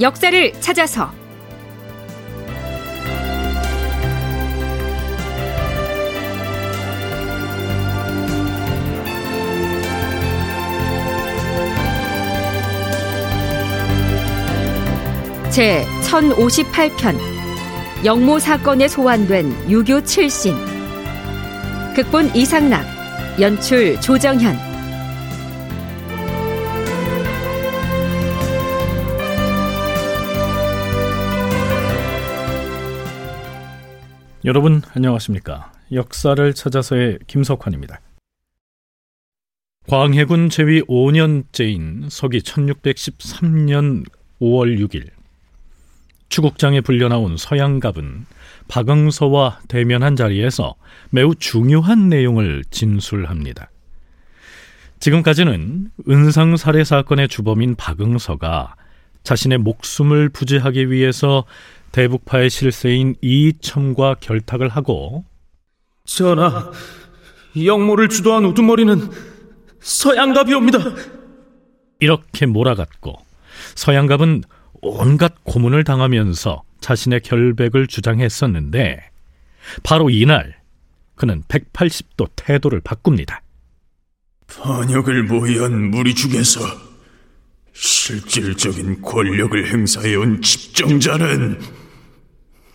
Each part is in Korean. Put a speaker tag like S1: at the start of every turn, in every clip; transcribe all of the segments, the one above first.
S1: 역사를 찾아서. 제 1058편. 영모 사건에 소환된 유교 7신. 극본 이상락. 연출 조정현
S2: 여러분 안녕하십니까 역사를 찾아서의 김석환입니다 광해군 제위 5년째인 서기 1613년 5월 6일 추국장에 불려나온 서양갑은 박응서와 대면한 자리에서 매우 중요한 내용을 진술합니다. 지금까지는 은상 살해 사건의 주범인 박응서가 자신의 목숨을 부지하기 위해서 대북파의 실세인 이첨과 결탁을 하고
S3: 전하, 영모를 주도한 우두머리는 서양갑이옵니다.
S2: 이렇게 몰아갔고 서양갑은 온갖 고문을 당하면서 자신의 결백을 주장했었는데 바로 이날 그는 180도 태도를 바꿉니다.
S4: 반역을 모의한 무리 중에서 실질적인 권력을 행사해온 집정자는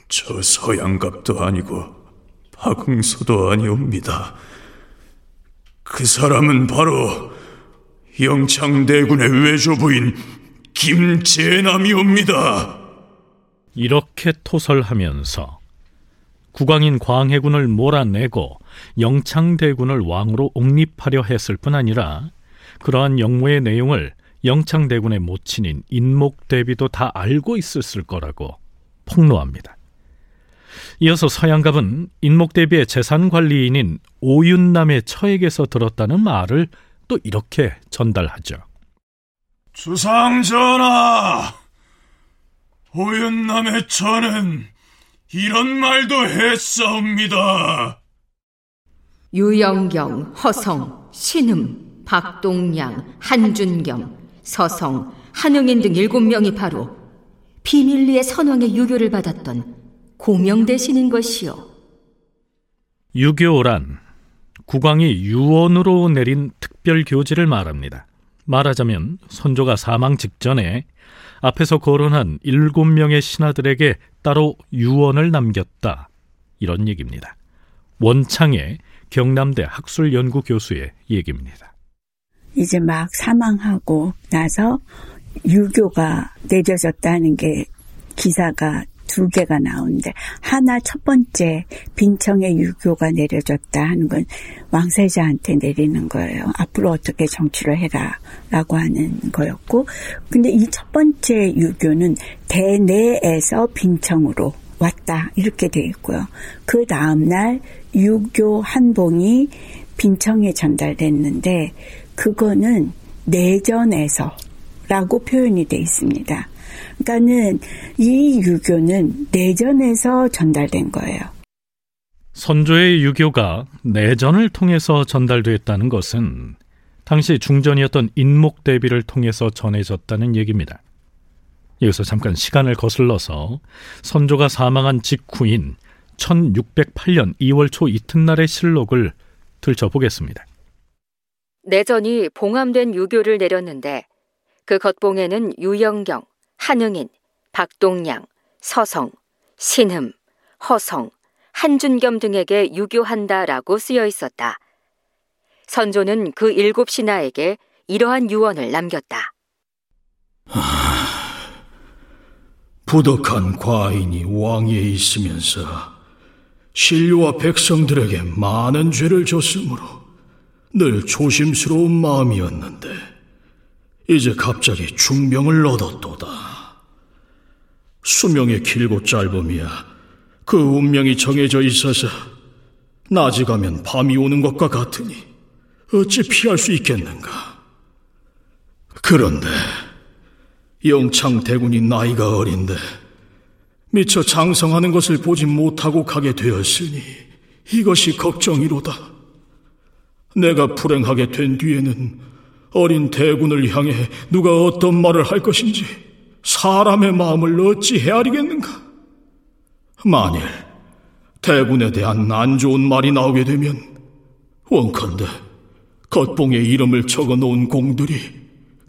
S4: 저 서양갑도 아니고 박응서도 아니옵니다. 그 사람은 바로 영창대군의 외조부인 김재남이옵니다.
S2: 이렇게 토설하면서 국왕인 광해군을 몰아내고 영창대군을 왕으로 옹립하려 했을 뿐 아니라 그러한 영모의 내용을 영창대군의 모친인 인목대비도 다 알고 있었을 거라고 폭로합니다. 이어서 서양갑은 인목대비의 재산관리인인 오윤남의 처에게서 들었다는 말을 또 이렇게 전달하죠.
S4: 주상전하, 오윤남의 처는 이런 말도 했사옵니다.
S1: 유영경, 허성, 신음, 박동양, 한준겸, 서성, 한응인 등 일곱 명이 바로 비밀리에 선왕의 유교를 받았던 고명대신인 것이요.
S2: 유교란 국왕이 유언으로 내린 특별 교지를 말합니다. 말하자면 선조가 사망 직전에 앞에서 거론한 일곱 명의 신하들에게 따로 유언을 남겼다. 이런 얘기입니다. 원창의 경남대 학술연구 교수의 얘기입니다.
S5: 이제 막 사망하고 나서 유교가 내려졌다는 게 기사가 두 개가 나오는데 하나 첫 번째 빈청의 유교가 내려졌다 하는 건 왕세자한테 내리는 거예요. 앞으로 어떻게 정치를 해라라고 하는 거였고 근데 이 첫 번째 유교는 대내에서 빈청으로 왔다 이렇게 돼 있고요. 그 다음 날 유교 한봉이 빈청에 전달됐는데 그거는 내전에서라고 표현이 돼 있습니다. 그러니까는 이 유교는 내전에서 전달된 거예요.
S2: 선조의 유교가 내전을 통해서 전달됐다는 것은 당시 중전이었던 인목 대비를 통해서 전해졌다는 얘기입니다. 여기서 잠깐 시간을 거슬러서 선조가 사망한 직후인 1608년 2월 초 이튿날의 실록을 들춰보겠습니다.
S1: 내전이 봉함된 유교를 내렸는데 그 겉봉에는 유영경, 한응인, 박동양, 서성, 신흠, 허성, 한준겸 등에게 유교한다라고 쓰여 있었다. 선조는 그 일곱 신하에게 이러한 유언을 남겼다.
S4: 부덕한 과인이 왕위에 있으면서 신료와 백성들에게 많은 죄를 줬으므로 늘 조심스러운 마음이었는데 이제 갑자기 중병을 얻었도다. 수명의 길고 짧음이야 그 운명이 정해져 있어서 낮이 가면 밤이 오는 것과 같으니 어찌 피할 수 있겠는가? 그런데 영창 대군이 나이가 어린데 미처 장성하는 것을 보지 못하고 가게 되었으니 이것이 걱정이로다. 내가 불행하게 된 뒤에는 어린 대군을 향해 누가 어떤 말을 할 것인지 사람의 마음을 어찌 헤아리겠는가? 만일 대군에 대한 안 좋은 말이 나오게 되면 원컨대 겉봉에 이름을 적어 놓은 공들이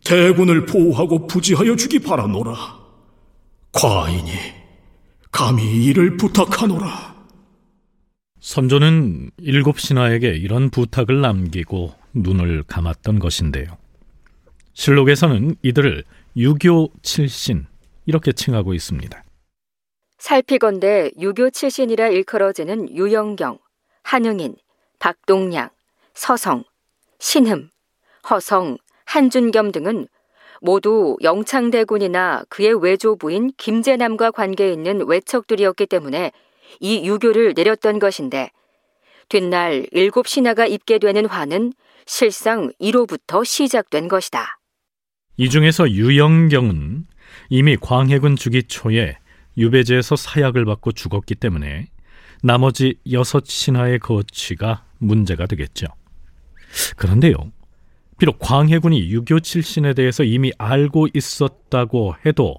S4: 대군을 보호하고 부지하여 주기 바라노라. 과인이 감히 이를 부탁하노라.
S2: 선조는 일곱 신하에게 이런 부탁을 남기고 눈을 감았던 것인데요. 실록에서는 이들을 유교 칠신 이렇게 칭하고 있습니다.
S1: 살피건대 유교 칠신이라 일컬어지는 유영경, 한응인, 박동량, 서성, 신흠, 허성, 한준겸 등은 모두 영창대군이나 그의 외조부인 김재남과 관계 있는 외척들이었기 때문에 이 유교를 내렸던 것인데 뒷날 일곱 신하가 입게 되는 화는 실상 이로부터 시작된 것이다.
S2: 이 중에서 유영경은 이미 광해군 주기 초에 유배지에서 사약을 받고 죽었기 때문에 나머지 여섯 신하의 거취가 문제가 되겠죠. 그런데요, 비록 광해군이 유교 칠신에 대해서 이미 알고 있었다고 해도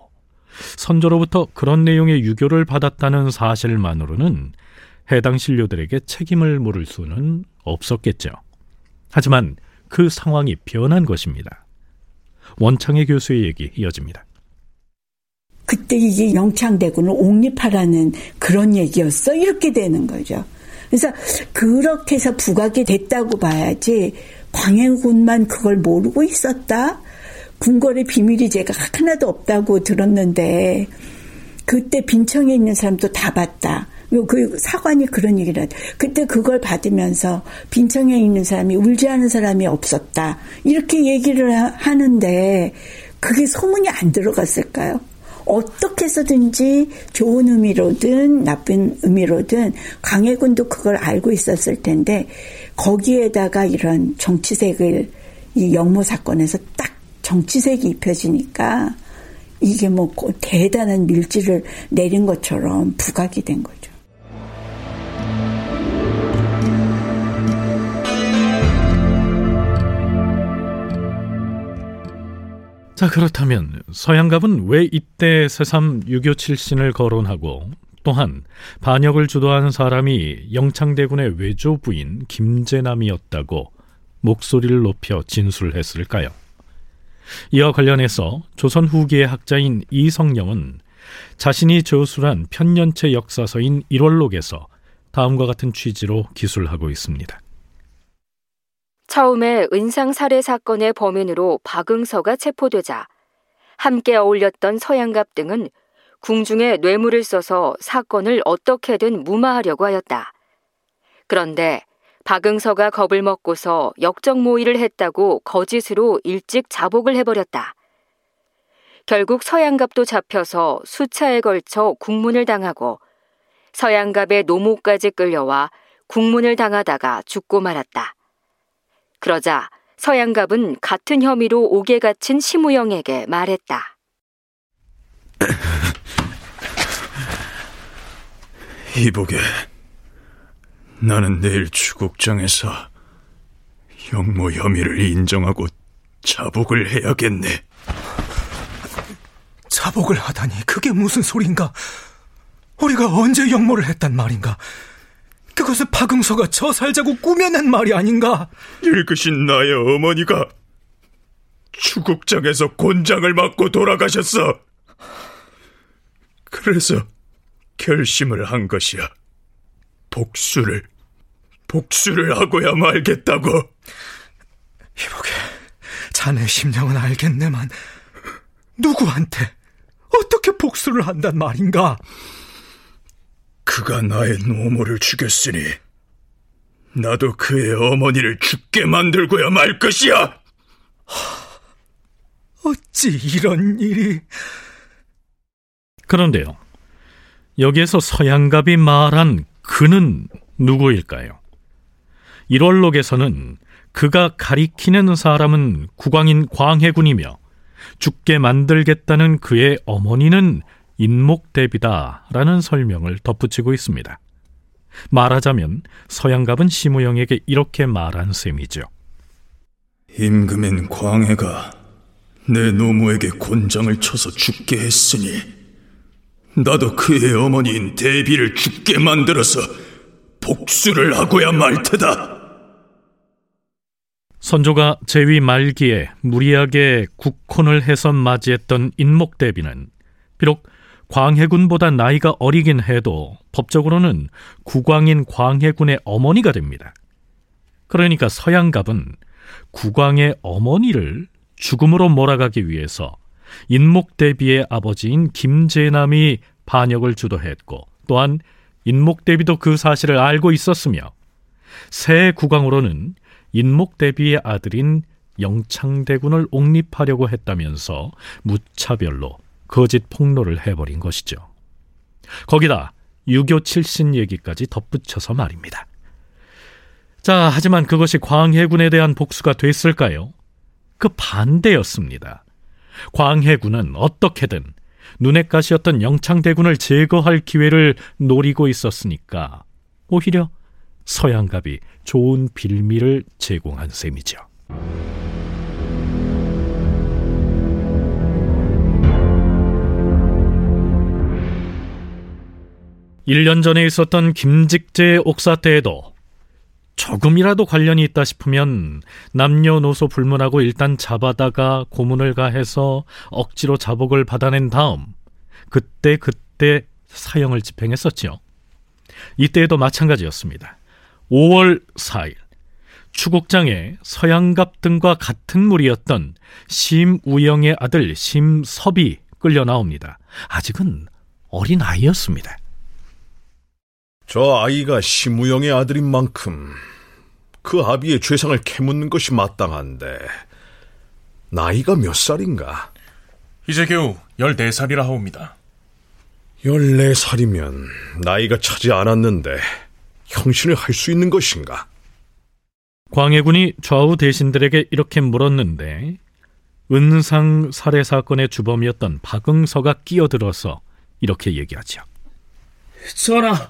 S2: 선조로부터 그런 내용의 유교를 받았다는 사실만으로는 해당 신료들에게 책임을 물을 수는 없었겠죠. 하지만 그 상황이 변한 것입니다. 원창의 교수의 얘기 이어집니다.
S5: 그때 이게 영창대군을 옹립하라는 그런 얘기였어? 이렇게 되는 거죠. 그래서 그렇게 해서 부각이 됐다고 봐야지 광해군만 그걸 모르고 있었다? 궁궐의 비밀이 제가 하나도 없다고 들었는데 그때 빈청에 있는 사람도 다 봤다. 그 사관이 그런 얘기를 하죠. 그때 그걸 받으면서 빈청에 있는 사람이 울지 않은 사람이 없었다. 이렇게 얘기를 하는데 그게 소문이 안 들어갔을까요? 어떻게 해서든지 좋은 의미로든 나쁜 의미로든 강해군도 그걸 알고 있었을 텐데 거기에다가 이런 정치색을 이 영모 사건에서 딱 정치색이 입혀지니까 이게 뭐 대단한 밀지를 내린 것처럼 부각이 된 거죠.
S2: 자, 그렇다면 서양갑은 왜 이때 새삼 유교 칠신을 거론하고 또한 반역을 주도한 사람이 영창대군의 외조부인 김재남이었다고 목소리를 높여 진술했을까요? 이와 관련해서 조선 후기의 학자인 이성영은 자신이 저술한 편년체 역사서인 1월록에서 다음과 같은 취지로 기술하고 있습니다.
S1: 처음에 은상 살해 사건의 범인으로 박응서가 체포되자 함께 어울렸던 서양갑 등은 궁중에 뇌물을 써서 사건을 어떻게든 무마하려고 하였다. 그런데 박응서가 겁을 먹고서 역적 모의를 했다고 거짓으로 일찍 자복을 해버렸다. 결국 서양갑도 잡혀서 수차에 걸쳐 국문을 당하고 서양갑의 노모까지 끌려와 국문을 당하다가 죽고 말았다. 그러자 서양갑은 같은 혐의로 옥에 갇힌 심우영에게 말했다.
S4: 이보게, 나는 내일 주국장에서 영모 혐의를 인정하고 자복을 해야겠네.
S3: 자복을 하다니 그게 무슨 소린가? 우리가 언제 영모를 했단 말인가? 그것을 박응서가 저 살자고 꾸며낸 말이 아닌가?
S4: 읽으신 나의 어머니가 추국장에서 곤장을 맞고 돌아가셨어. 그래서 결심을 한 것이야. 복수를, 복수를 하고야 말겠다고.
S3: 이보게, 자네 심령은 알겠네만, 누구한테, 어떻게 복수를 한단 말인가?
S4: 그가 나의 노모를 죽였으니 나도 그의 어머니를 죽게 만들고야 말 것이야.
S3: 어찌 이런 일이?
S2: 그런데요. 여기에서 서양갑이 말한 그는 누구일까요? 1월록에서는 그가 가리키는 사람은 국왕인 광해군이며 죽게 만들겠다는 그의 어머니는 인목 대비다라는 설명을 덧붙이고 있습니다. 말하자면 서양갑은 심우영에게 이렇게 말한 셈이죠.
S4: 임금인 광해가 내 노모에게 곤장을 쳐서 죽게 했으니 나도 그의 어머니인 대비를 죽게 만들어서 복수를 하고야 말 테다.
S2: 선조가 제위 말기에 무리하게 국혼을 해서 맞이했던 인목대비는 비록 광해군보다 나이가 어리긴 해도 법적으로는 국왕인 광해군의 어머니가 됩니다. 그러니까 서양갑은 국왕의 어머니를 죽음으로 몰아가기 위해서 인목대비의 아버지인 김재남이 반역을 주도했고 또한 인목대비도 그 사실을 알고 있었으며 새 국왕으로는 인목대비의 아들인 영창대군을 옹립하려고 했다면서 무차별로 거짓 폭로를 해버린 것이죠. 거기다 유교 칠신 얘기까지 덧붙여서 말입니다. 자, 하지만 그것이 광해군에 대한 복수가 됐을까요? 그 반대였습니다. 광해군은 어떻게든 눈엣 가시였던 영창대군을 제거할 기회를 노리고 있었으니까 오히려 서양갑이 좋은 빌미를 제공한 셈이죠. 1년 전에 있었던 김직재 옥사 때에도 조금이라도 관련이 있다 싶으면 남녀노소 불문하고 일단 잡아다가 고문을 가해서 억지로 자복을 받아낸 다음 그때 그때 사형을 집행했었죠. 이때에도 마찬가지였습니다. 5월 4일 추국장에 서양갑 등과 같은 무리였던 심우영의 아들 심섭이 끌려 나옵니다. 아직은 어린 아이였습니다.
S6: 저 아이가 심우영의 아들인 만큼 그 아비의 죄상을 캐묻는 것이 마땅한데 나이가 몇 살인가?
S7: 이제 겨우 14살이라 하옵니다.
S6: 14살이면 나이가 차지 않았는데 형신을 할 수 있는 것인가?
S2: 광해군이 좌우 대신들에게 이렇게 물었는데 은상 살해 사건의 주범이었던 박응서가 끼어들어서 이렇게 얘기하죠.
S8: 전하,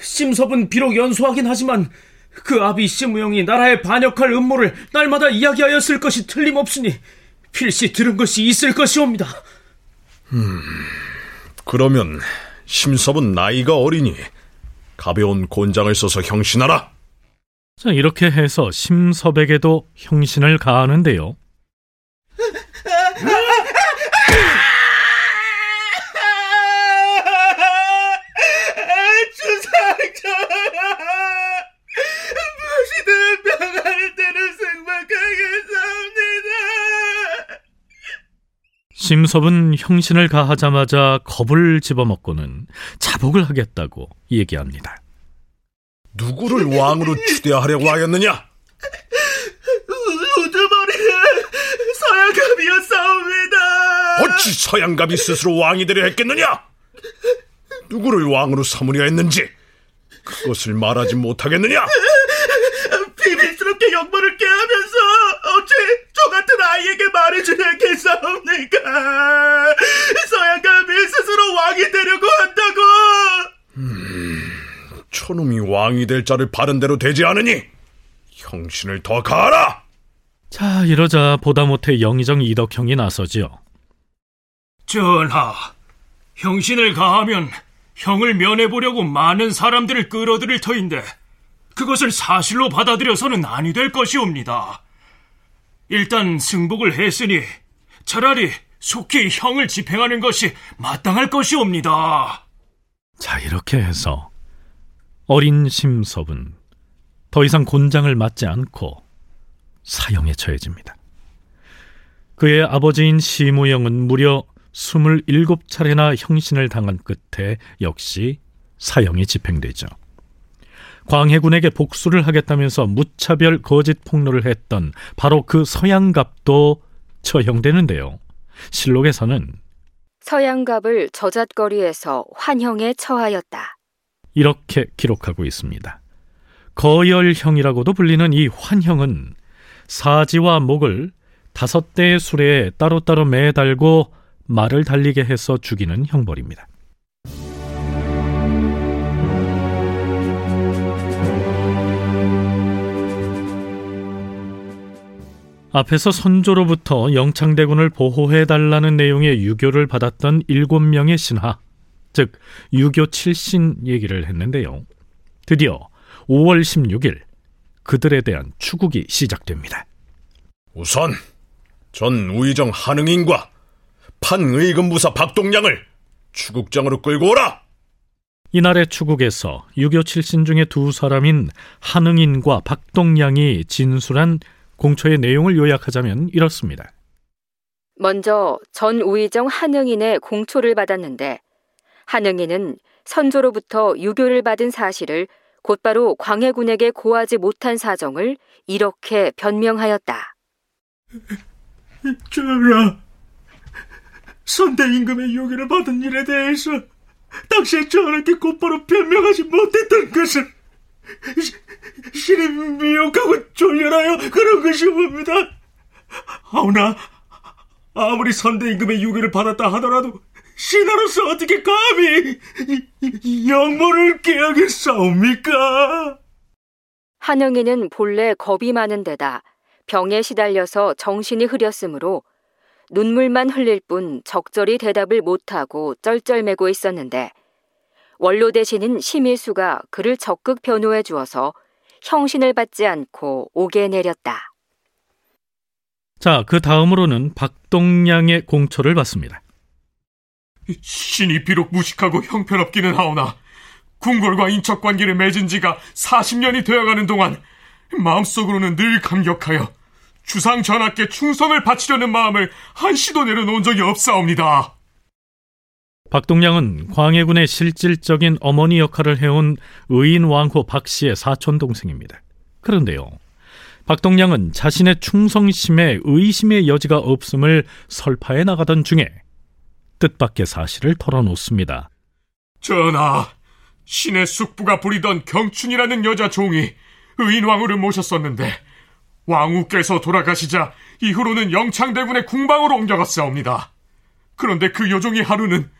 S8: 심섭은 비록 연소하긴 하지만 그 아비 심우영이 나라에 반역할 음모를 날마다 이야기하였을 것이 틀림없으니 필시 들은 것이 있을 것이옵니다.
S6: 음, 그러면 심섭은 나이가 어리니 가벼운 곤장을 써서 형신하라.
S2: 자, 이렇게 해서 심섭에게도 형신을 가하는데요. 심섭은 형신을 가하자마자 겁을 집어먹고는 자복을 하겠다고 얘기합니다.
S6: 누구를 왕으로 추대하려고 하였느냐?
S8: 우두머리는 서양갑이었사옵니다.
S6: 어찌 서양갑이 스스로 왕이 되려 했겠느냐? 누구를 왕으로 삼으려 했는지 그것을 말하지 못하겠느냐?
S8: 비밀스럽게 역모를 깨하면서 어째 저 같은 아이에게 말해주려겠사옵니까? 서양갑이 스스로 왕이 되려고 한다고!
S6: 음, 초놈이 왕이 될 자를 바른 대로 되지 않으니 형신을 더 가하라!
S2: 자, 이러자 보다 못해 영의정 이덕형이 나서지요.
S8: 전하, 형신을 가하면 형을 면해보려고 많은 사람들을 끌어들일 터인데 그것을 사실로 받아들여서는 아니 될 것이옵니다. 일단 승복을 했으니 차라리 속히 형을 집행하는 것이 마땅할 것이옵니다.
S2: 자, 이렇게 해서 어린 심섭은 더 이상 곤장을 맞지 않고 사형에 처해집니다. 그의 아버지인 시무영은 무려 27차례나 형신을 당한 끝에 역시 사형이 집행되죠. 광해군에게 복수를 하겠다면서 무차별 거짓 폭로를 했던 바로 그 서양갑도 처형되는데요. 실록에서는
S1: 서양갑을 저잣거리에서 환형에 처하였다.
S2: 이렇게 기록하고 있습니다. 거열형이라고도 불리는 이 환형은 사지와 목을 다섯 대의 수레에 따로따로 매달고 말을 달리게 해서 죽이는 형벌입니다. 앞에서 선조로부터 영창대군을 보호해 달라는 내용의 유교를 받았던 일곱 명의 신하, 즉 유교 칠신 얘기를 했는데요. 드디어 5월 16일 그들에 대한 추국이 시작됩니다.
S6: 우선 전 우의정 한응인과 판의금부사 박동량을 추국장으로 끌고 오라.
S2: 이날의 추국에서 유교 칠신 중에 두 사람인 한응인과 박동량이 진술한 공초의 내용을 요약하자면 이렇습니다.
S1: 먼저 전 우의정 한응인의 공초를 받았는데 한응인은 선조로부터 유교를 받은 사실을 곧바로 광해군에게 고하지 못한 사정을 이렇게 변명하였다.
S8: 전하, 선대 임금의 유교를 받은 일에 대해서 당시에 전하께 곧바로 변명하지 못했던 것은 신이 미혹하고 졸렬하여 그런 것이옵니다. 하오나 아무리 선대 임금의 유교를 받았다 하더라도 신하로서 어떻게 감히 영모를 깨하겠사옵니까?
S1: 한영이는 본래 겁이 많은 데다 병에 시달려서 정신이 흐렸으므로 눈물만 흘릴 뿐 적절히 대답을 못하고 쩔쩔매고 있었는데 원로 대신인 심일수가 그를 적극 변호해 주어서 형신을 받지 않고 옥에 내렸다.
S2: 자, 그 다음으로는 박동량의 공초를 받습니다.
S7: 신이 비록 무식하고 형편없기는 하오나 궁궐과 인척 관계를 맺은 지가 40년이 되어가는 동안 마음속으로는 늘 감격하여 주상 전하께 충성을 바치려는 마음을 한시도 내려놓은 적이 없사옵니다.
S2: 박동량은 광해군의 실질적인 어머니 역할을 해온 의인 왕후 박씨의 사촌 동생입니다. 그런데요. 박동량은 자신의 충성심에 의심의 여지가 없음을 설파해 나가던 중에 뜻밖의 사실을 털어놓습니다.
S7: 전하, 신의 숙부가 부리던 경춘이라는 여자 종이 의인 왕후를 모셨었는데 왕후께서 돌아가시자 이후로는 영창대군의 궁방으로 옮겨갔사옵니다. 그런데 그 여종이 하루는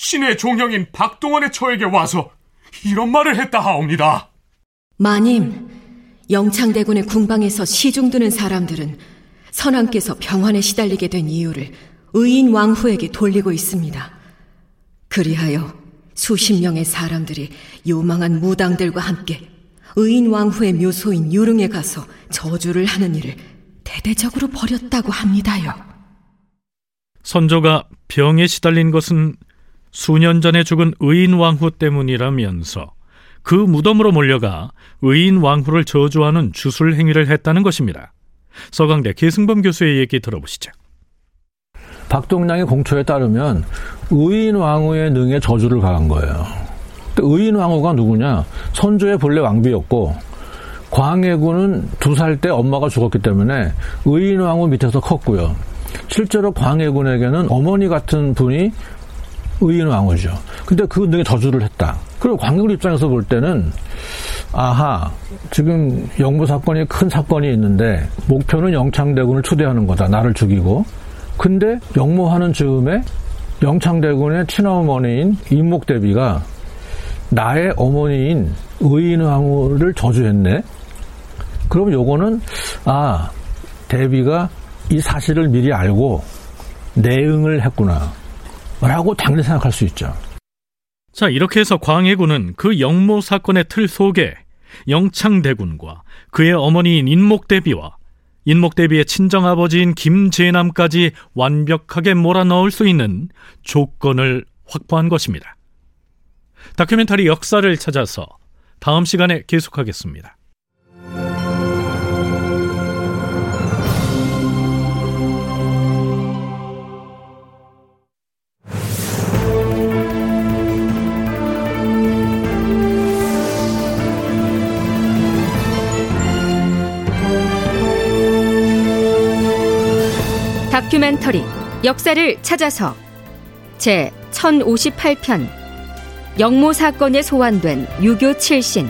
S7: 신의 종형인 박동원의 처에게 와서 이런 말을 했다 하옵니다.
S9: 마님, 영창대군의 궁방에서 시중드는 사람들은 선왕께서 병환에 시달리게 된 이유를 의인 왕후에게 돌리고 있습니다. 그리하여 수십 명의 사람들이 요망한 무당들과 함께 의인 왕후의 묘소인 유릉에 가서 저주를 하는 일을 대대적으로 벌였다고 합니다요.
S2: 선조가 병에 시달린 것은 수년 전에 죽은 의인 왕후 때문이라면서 그 무덤으로 몰려가 의인 왕후를 저주하는 주술 행위를 했다는 것입니다. 서강대 계승범 교수의 얘기 들어보시죠.
S10: 박동량의 공초에 따르면 의인 왕후의 능에 저주를 가한 거예요. 의인 왕후가 누구냐? 선조의 본래 왕비였고 광해군은 두 살 때 엄마가 죽었기 때문에 의인 왕후 밑에서 컸고요. 실제로 광해군에게는 어머니 같은 분이 의인 왕후죠. 근데 그 능에 저주를 했다. 그리고 광해군 입장에서 볼 때는 아하 지금 영모 사건이 큰 사건이 있는데 목표는 영창대군을 초대하는 거다. 나를 죽이고. 근데 영모하는 즈음에 영창대군의 친어머니인 임목대비가 나의 어머니인 의인왕후를 저주했네. 그럼 요거는 아 대비가 이 사실을 미리 알고 내응을 했구나. 라고 당연히 생각할 수 있죠.
S2: 자, 이렇게 해서 광해군은 그 영모 사건의 틀 속에 영창대군과 그의 어머니인 인목대비와 인목대비의 친정아버지인 김재남까지 완벽하게 몰아넣을 수 있는 조건을 확보한 것입니다. 다큐멘터리 역사를 찾아서 다음 시간에 계속하겠습니다.
S1: 다큐멘터리 역사를 찾아서 제 1058편 영모 사건에 소환된 유교 7신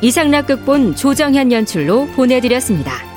S1: 이상락 극본 조정현 연출로 보내드렸습니다.